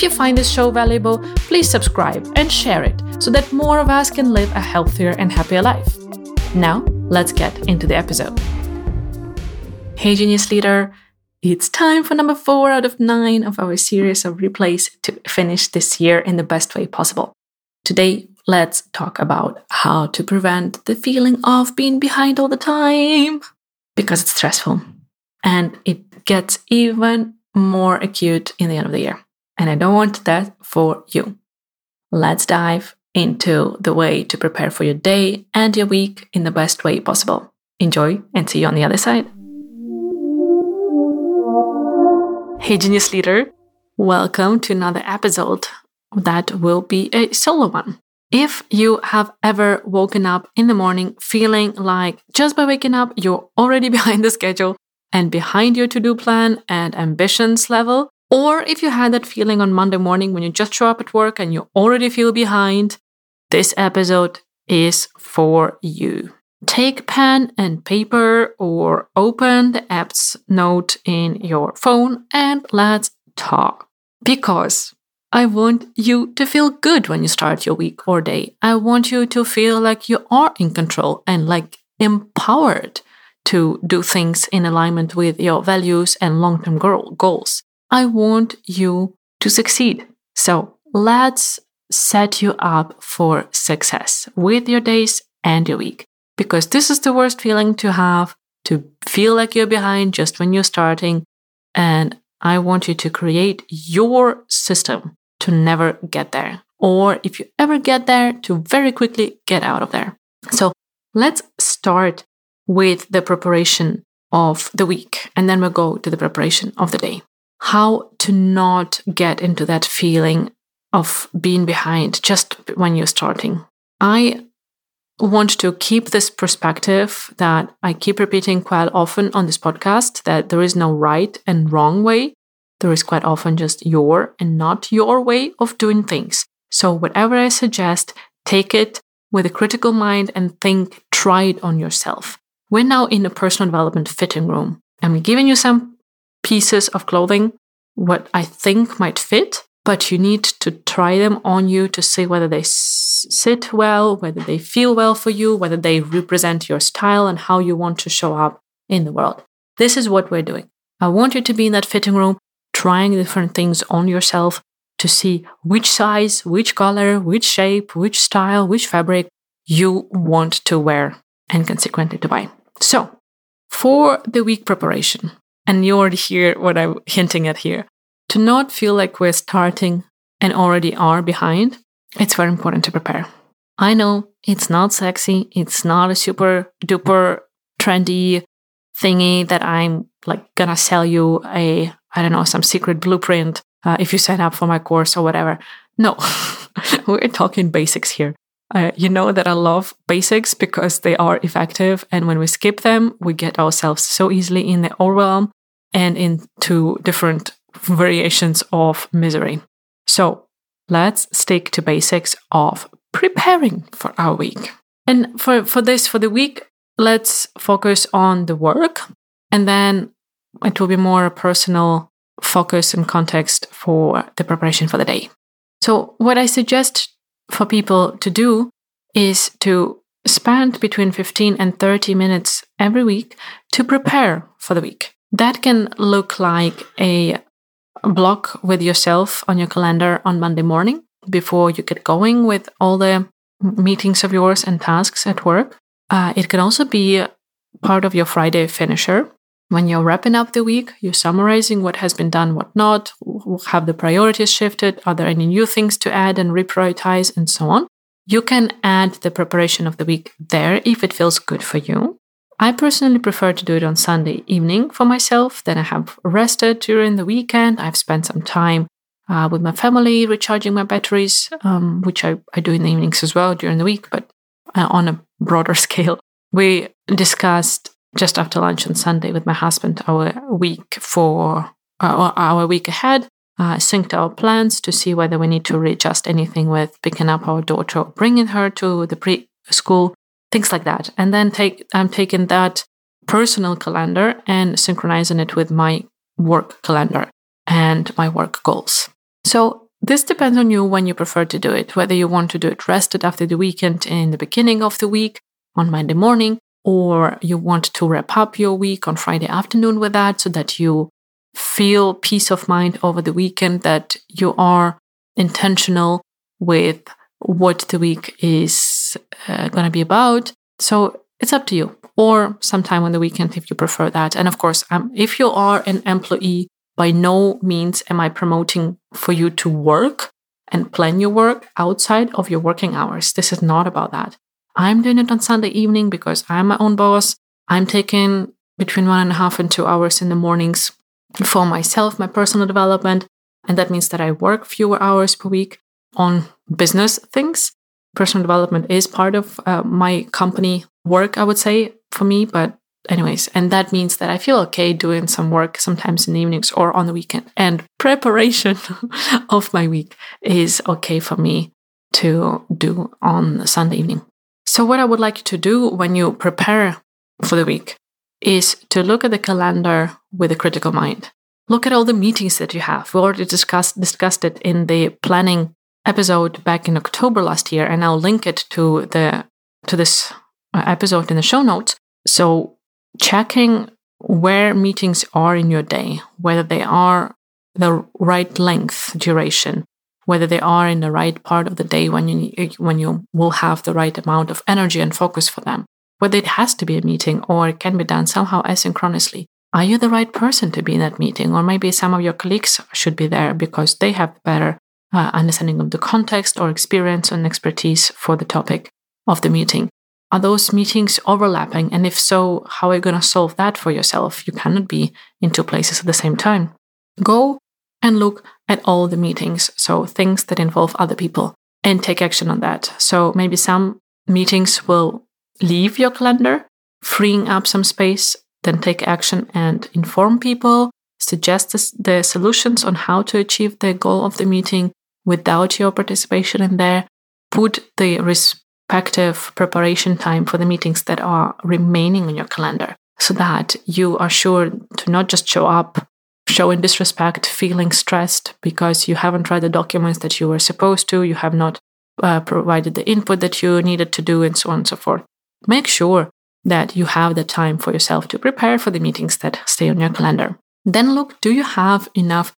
If you find this show valuable, please subscribe and share it so that more of us can live a healthier and happier life. Now, let's get into the episode. Hey, Genius Leader! It's time for number four out of nine of our series of replays to finish this year in the best way possible. Today, let's talk about how to prevent the feeling of being behind all the time because it's stressful and it gets even more acute in the end of the year. And I don't want that for you. Let's dive into the way to prepare for your day and your week in the best way possible. Enjoy and see you on the other side. Hey, Genius Leader. Welcome to another episode that will be a solo one. If you have ever woken up in the morning feeling like just by waking up, you're already behind the schedule and behind your to do plan and ambitions level, or if you had that feeling on Monday morning when you just show up at work and you already feel behind, this episode is for you. Take pen and paper or open the app's note in your phone and let's talk. Because I want you to feel good when you start your week or day. I want you to feel like you are in control and like empowered to do things in alignment with your values and long term goals. I want you to succeed. So let's set you up for success with your days and your week. Because this is the worst feeling to have to feel like you're behind just when you're starting. And I want you to create your system to never get there. Or if you ever get there, to very quickly get out of there. So let's start with the preparation of the week, and then we'll go to the preparation of the day. How to not get into that feeling of being behind just when you're starting. I want to keep this perspective that I keep repeating quite often on this podcast that there is no right and wrong way there is quite often just your and not your way of doing things. So, whatever I suggest, take it with a critical mind and think, try it on yourself. We're now in a personal development fitting room. I'm giving you some pieces of clothing, what I think might fit, but you need to try them on you to see whether they s- sit well, whether they feel well for you, whether they represent your style and how you want to show up in the world. This is what we're doing. I want you to be in that fitting room trying different things on yourself to see which size, which color, which shape, which style, which fabric you want to wear and consequently to buy. So, for the week preparation, and you already hear what I'm hinting at here, to not feel like we're starting and already are behind, it's very important to prepare. I know it's not sexy, it's not a super duper trendy thingy that I'm like gonna sell you a I don't know, some secret blueprint uh, if you sign up for my course or whatever. No, we're talking basics here. Uh, you know that I love basics because they are effective. And when we skip them, we get ourselves so easily in the overwhelm and into different variations of misery. So let's stick to basics of preparing for our week. And for, for this, for the week, let's focus on the work and then it will be more a personal focus and context for the preparation for the day. So, what I suggest for people to do is to spend between 15 and 30 minutes every week to prepare for the week. That can look like a block with yourself on your calendar on Monday morning before you get going with all the meetings of yours and tasks at work. Uh, it can also be part of your Friday finisher when you're wrapping up the week, you're summarizing what has been done, what not, have the priorities shifted, are there any new things to add and reprioritize, and so on. You can add the preparation of the week there if it feels good for you. I personally prefer to do it on Sunday evening for myself. Then I have rested during the weekend. I've spent some time uh, with my family, recharging my batteries, um, which I, I do in the evenings as well during the week, but uh, on a broader scale. We discussed just after lunch on Sunday with my husband our week for uh, our week ahead, uh, synced our plans to see whether we need to readjust anything with picking up our daughter or bringing her to the preschool, things like that. And then take I'm taking that personal calendar and synchronizing it with my work calendar and my work goals. So this depends on you when you prefer to do it, whether you want to do it rested after the weekend in the beginning of the week on Monday morning, or you want to wrap up your week on Friday afternoon with that so that you feel peace of mind over the weekend, that you are intentional with what the week is uh, going to be about. So it's up to you, or sometime on the weekend if you prefer that. And of course, um, if you are an employee by no means am I promoting for you to work and plan your work outside of your working hours. This is not about that. I'm doing it on Sunday evening because I'm my own boss. I'm taking between one and a half and two hours in the mornings for myself, my personal development. And that means that I work fewer hours per week on business things. Personal development is part of uh, my company work, I would say, for me, but anyways and that means that i feel okay doing some work sometimes in the evenings or on the weekend and preparation of my week is okay for me to do on sunday evening so what i would like you to do when you prepare for the week is to look at the calendar with a critical mind. Look at all the meetings that you have. We already discussed discussed it in the planning episode back in october last year and i'll link it to the to this uh, episode in the show notes. So checking where meetings are in your day, whether they are the right length, duration, whether they are in the right part of the day when you when you will have the right amount of energy and focus for them. Whether it has to be a meeting or it can be done somehow asynchronously. Are you the right person to be in that meeting? Or maybe some of your colleagues should be there because they have better uh, understanding of the context or experience and expertise for the topic of the meeting. Are those meetings overlapping? And if so, how are you going to solve that for yourself? You cannot be in two places at the same time. Go and look at all the meetings, so things that involve other people, and take action on that. So maybe some meetings will leave your calendar, freeing up some space, then take action and inform people, suggest the solutions on how to achieve the goal of the meeting without your participation in there, put the respective preparation time for the meetings that are remaining on your calendar so that you are sure to not just show up showing disrespect, feeling stressed because you haven't read the documents that you were supposed to, you have not uh, provided the input that you needed to do, and so on and so forth. Make sure that you have the time for yourself to prepare for the meetings that stay on your calendar. Then look do you have enough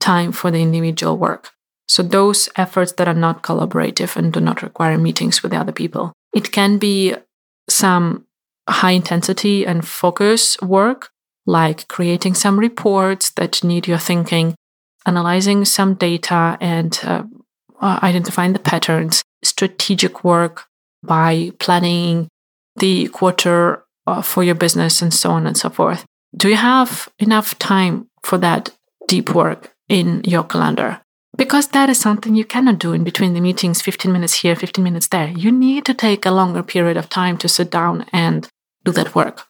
time for the individual work? So, those efforts that are not collaborative and do not require meetings with the other people. It can be some high intensity and focus work, like creating some reports that need your thinking, analyzing some data and uh, uh identifying the patterns, strategic work by planning the quarter uh, for your business, and so on and so forth. Do you have enough time for that deep work in your calendar? Because that is something you cannot do in between the meetings, 15 minutes here, 15 minutes there. You need to take a longer period of time to sit down and do that work.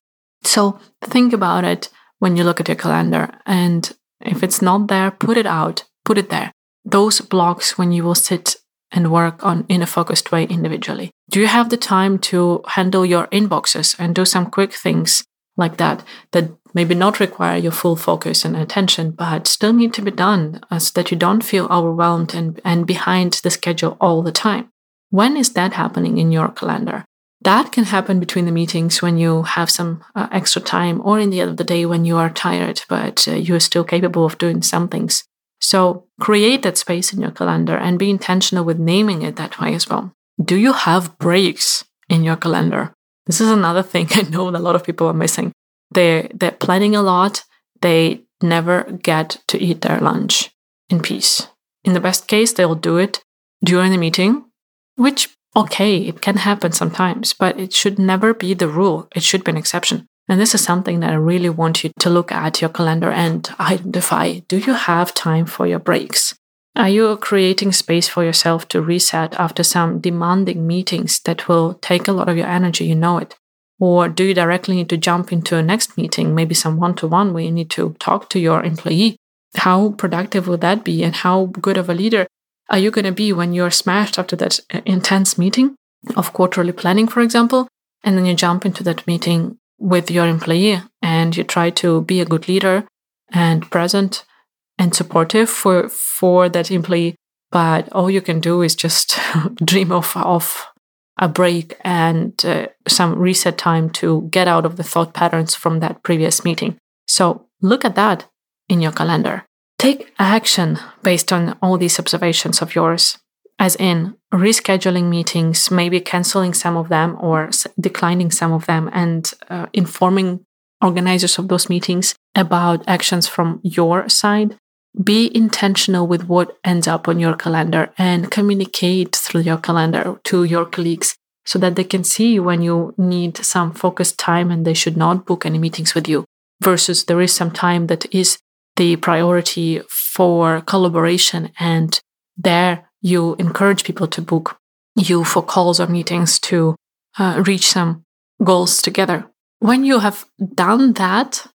So think about it when you look at your calendar. And if it's not there, put it out, put it there. Those blocks when you will sit and work on in a focused way individually. Do you have the time to handle your inboxes and do some quick things like that that maybe not require your full focus and attention, but still need to be done uh, so that you don't feel overwhelmed and, and behind the schedule all the time. When is that happening in your calendar? That can happen between the meetings when you have some uh, extra time or in the end of the day when you are tired, but uh, you're still capable of doing some things. So create that space in your calendar and be intentional with naming it that way as well. Do you have breaks in your calendar? This is another thing I know a lot of people are missing. They're, they're planning a lot. They never get to eat their lunch in peace. In the best case, they'll do it during the meeting, which, okay, it can happen sometimes, but it should never be the rule. It should be an exception. And this is something that I really want you to look at your calendar and identify. Do you have time for your breaks? Are you creating space for yourself to reset after some demanding meetings that will take a lot of your energy? You know it. Or do you directly need to jump into a next meeting, maybe some one to one where you need to talk to your employee? How productive will that be? And how good of a leader are you going to be when you're smashed after that uh, intense meeting of quarterly planning, for example? And then you jump into that meeting with your employee and you try to be a good leader and present and supportive for, for that employee. But all you can do is just dream of, of a break and uh, some reset time to get out of the thought patterns from that previous meeting. So look at that in your calendar. Take action based on all these observations of yours, as in rescheduling meetings, maybe canceling some of them or declining some of them, and uh, informing organizers of those meetings about actions from your side. Be intentional with what ends up on your calendar and communicate through your calendar to your colleagues so that they can see when you need some focused time and they should not book any meetings with you versus there is some time that is the priority for collaboration. And there you encourage people to book you for calls or meetings to uh, reach some goals together. When you have done that,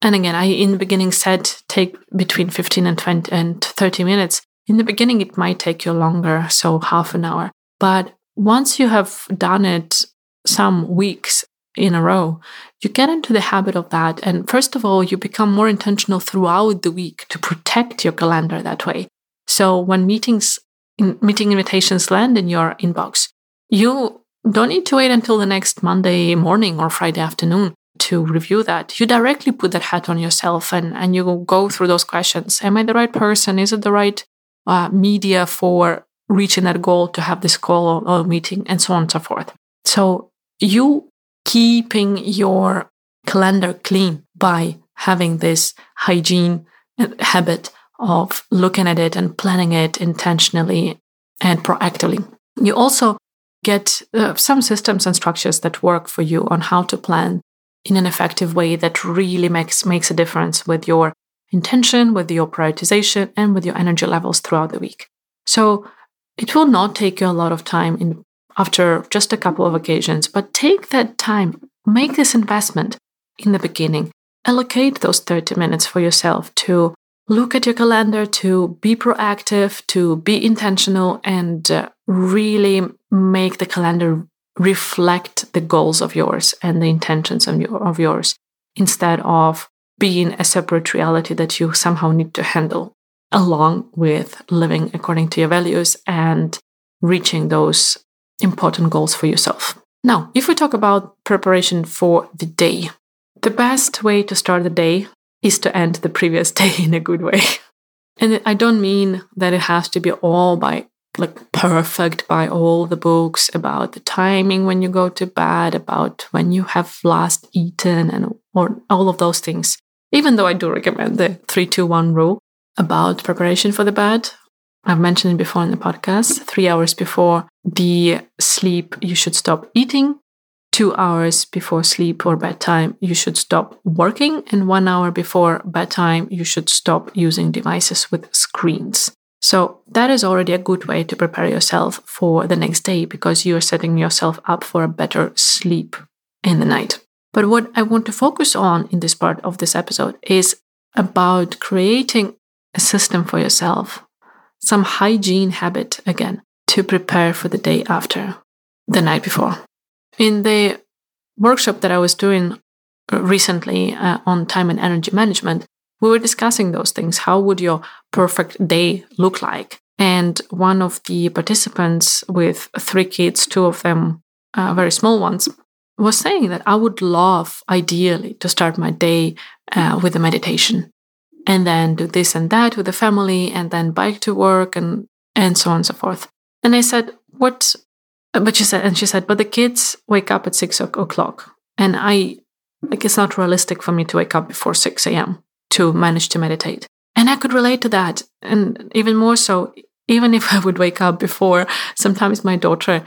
and again, I in the beginning said take between 15 and 20 and 30 minutes. In the beginning, it might take you longer, so half an hour. But once you have done it some weeks in a row, you get into the habit of that. And first of all, you become more intentional throughout the week to protect your calendar that way. So when meetings, meeting invitations land in your inbox, you don't need to wait until the next Monday morning or Friday afternoon to review that. You directly put that hat on yourself and, and you go through those questions. Am I the right person? Is it the right uh, media for reaching that goal to have this call or meeting and so on and so forth? So you keeping your calendar clean by having this hygiene habit of looking at it and planning it intentionally and proactively. You also get uh, some systems and structures that work for you on how to plan in an effective way that really makes makes a difference with your intention, with your prioritization, and with your energy levels throughout the week. So it will not take you a lot of time in after just a couple of occasions, but take that time, make this investment in the beginning. Allocate those 30 minutes for yourself to look at your calendar, to be proactive, to be intentional, and uh, really make the calendar reflect the goals of yours and the intentions of, your, of yours instead of being a separate reality that you somehow need to handle along with living according to your values and reaching those important goals for yourself. Now, if we talk about preparation for the day, the best way to start the day is to end the previous day in a good way. And I don't mean that it has to be all by like perfect by all the books about the timing when you go to bed, about when you have last eaten and or all of those things. Even though I do recommend the 321 rule about preparation for the bed, I've mentioned before in the podcast. Three hours before the sleep, you should stop eating. Two hours before sleep or bedtime, you should stop working. And one hour before bedtime, you should stop using devices with screens. So that is already a good way to prepare yourself for the next day because you are setting yourself up for a better sleep in the night. But what I want to focus on in this part of this episode is about creating a system for yourself some hygiene habit again to prepare for the day after the night before. In the workshop that I was doing recently uh, on time and energy management, we were discussing those things. How would your perfect day look like? And one of the participants with three kids, two of them uh, very small ones, was saying that I would love, ideally, to start my day uh, with a meditation and then do this and that with the family and then bike to work and and so on and so forth. And i said what? But she said and she said but the kids wake up at six o'clock. And i like it's not realistic for me to wake up before 6 a.m to manage to meditate. And i could relate to that. And even more so even if i would wake up before sometimes my daughter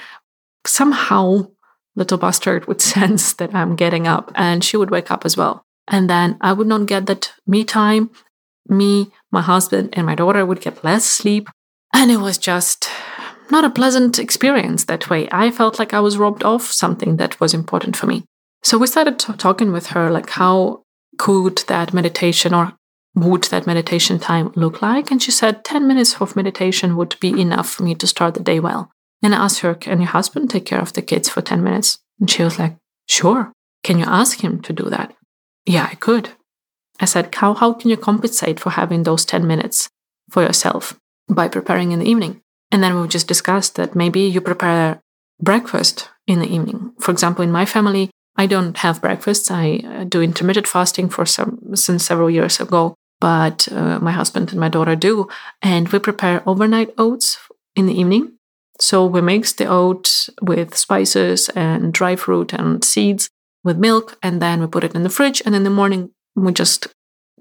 somehow little bastard would sense that i'm getting up and she would wake up as well. And then I would not get that me time me, my husband, and my daughter would get less sleep. And it was just not a pleasant experience that way. I felt like I was robbed of something that was important for me. So we started t- talking with her, like, how could that meditation or would that meditation time look like? And she said 10 minutes of meditation would be enough for me to start the day well. And I asked her, Can your husband take care of the kids for 10 minutes? And she was like, Sure. Can you ask him to do that? Yeah, I could. I said, How, how can you compensate for having those 10 minutes for yourself by preparing in the evening? And then we just discussed that maybe you prepare breakfast in the evening. For example, in my family, I don't have breakfast. I uh, do intermittent fasting for some since several years ago, but uh, my husband and my daughter do, and we prepare overnight oats in the evening. So we mix the oats with spices and dry fruit and seeds with milk, and then we put it in the fridge. And in the morning, we just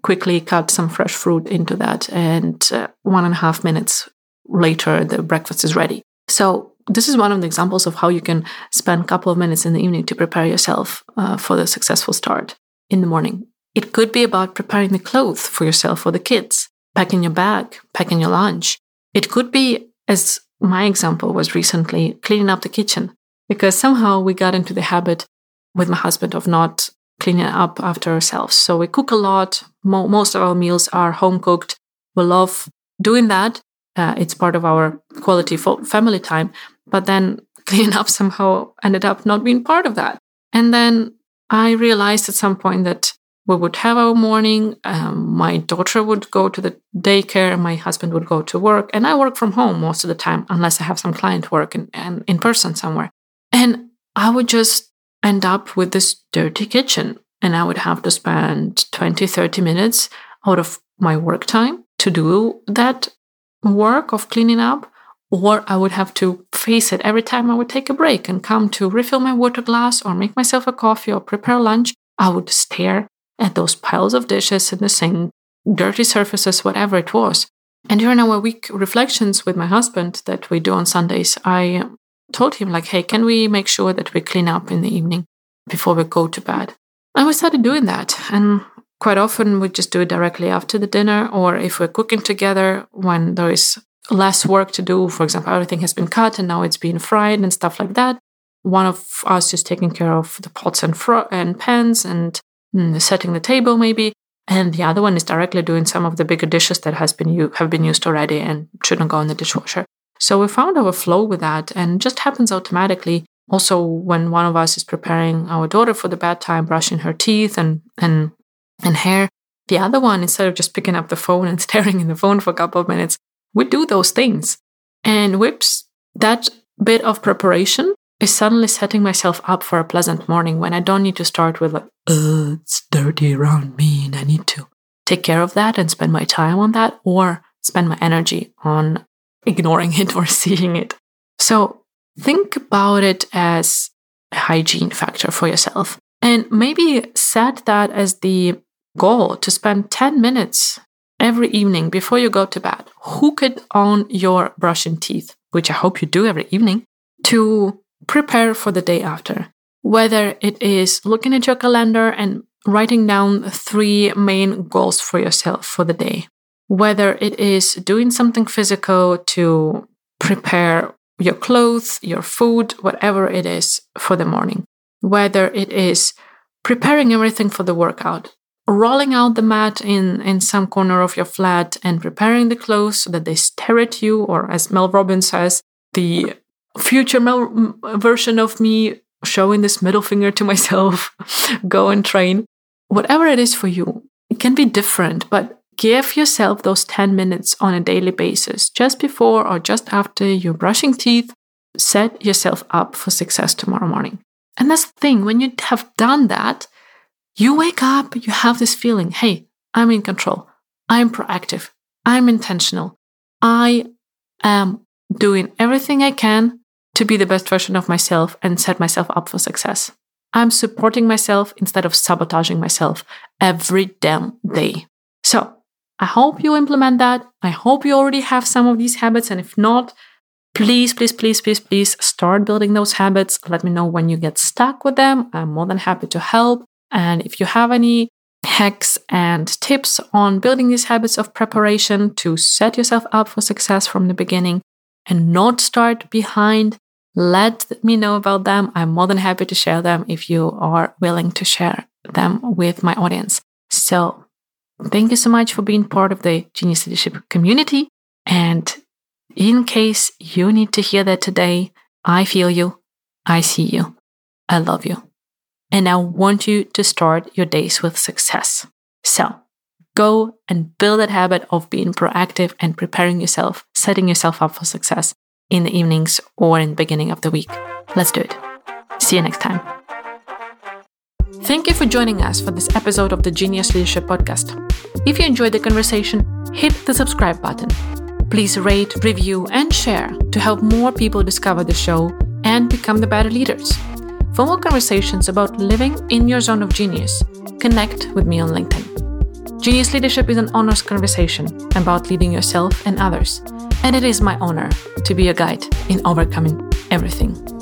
quickly cut some fresh fruit into that, and uh, one and a half minutes later, the breakfast is ready. So this is one of the examples of how you can spend a couple of minutes in the evening to prepare yourself uh, for the successful start in the morning. It could be about preparing the clothes for yourself or the kids, packing your bag, packing your lunch. It could be, as my example was recently, cleaning up the kitchen, because somehow we got into the habit with my husband of not cleaning up after ourselves. So we cook a lot. Mo- most of our meals are home cooked. We love doing that. Uh, it's part of our quality family time. But then cleaning up somehow ended up not being part of that. And then I realized at some point that we would have our morning. Um, my daughter would go to the daycare, my husband would go to work, and I work from home most of the time, unless I have some client work in, in person somewhere. And I would just end up with this dirty kitchen, and I would have to spend 20, 30 minutes out of my work time to do that work of cleaning up or I would have to face it every time I would take a break and come to refill my water glass or make myself a coffee or prepare lunch. I would stare at those piles of dishes in the sink, dirty surfaces, whatever it was. And during our week reflections with my husband that we do on Sundays, I told him, like, hey, can we make sure that we clean up in the evening before we go to bed? And we started doing that. And quite often we just do it directly after the dinner, or if we're cooking together when there is less work to do. For example, everything has been cut and now it's being fried and stuff like that. One of us is taking care of the pots and, and pans and mm, setting the table, maybe. And the other one is directly doing some of the bigger dishes that has been u- have been used already and shouldn't go in the dishwasher. So we found our flow with that and just happens automatically. Also, when one of us is preparing our daughter for the bedtime, brushing her teeth and, and, and hair, the other one, instead of just picking up the phone and staring in the phone for a couple of minutes, we do those things. And whips, that bit of preparation is suddenly setting myself up for a pleasant morning when I don't need to start with like, it's dirty around me and I need to take care of that and spend my time on that or spend my energy on ignoring it or seeing it. So think about it as a hygiene factor for yourself. And maybe set that as the goal to spend 10 minutes every evening before you go to bed, hook it on your brushing teeth, which I hope you do every evening, to prepare for the day after. Whether it is looking at your calendar and writing down three main goals for yourself for the day, whether it is doing something physical to prepare your clothes, your food, whatever it is for the morning, whether it is preparing everything for the workout, rolling out the mat in, in some corner of your flat and preparing the clothes so that they stare at you, or as Mel Robbins says, the future Mel version of me showing this middle finger to myself, go and train. Whatever it is for you, it can be different, but give yourself those 10 minutes on a daily basis, just before or just after you're brushing teeth. Set yourself up for success tomorrow morning. And that's the thing, when you have done that, you wake up, you have this feeling hey, I'm in control. I'm proactive. I'm intentional. I am doing everything I can to be the best version of myself and set myself up for success. I'm supporting myself instead of sabotaging myself every damn day. So I hope you implement that. I hope you already have some of these habits. And if not, please, please, please, please, please start building those habits. Let me know when you get stuck with them. I'm more than happy to help. And if you have any hacks and tips on building these habits of preparation to set yourself up for success from the beginning and not start behind, let me know about them. I'm more than happy to share them if you are willing to share them with my audience. So, thank you so much for being part of the Genius Leadership community. And in case you need to hear that today, I feel you, I see you, I love you. And I want you to start your days with success. So, go and build that habit of being proactive and preparing yourself, setting yourself up for success in the evenings or in the beginning of the week. Let's do it. See you next time. Thank you for joining us for this episode of the Genius Leadership Podcast. If you enjoyed the conversation, hit the subscribe button. Please rate, review, and share to help more people discover the show and become the better leaders. For more conversations about living in your zone of genius, connect with me on LinkedIn. Genius Leadership is an honest conversation about leading yourself and others, and it is my honor to be a guide in overcoming everything.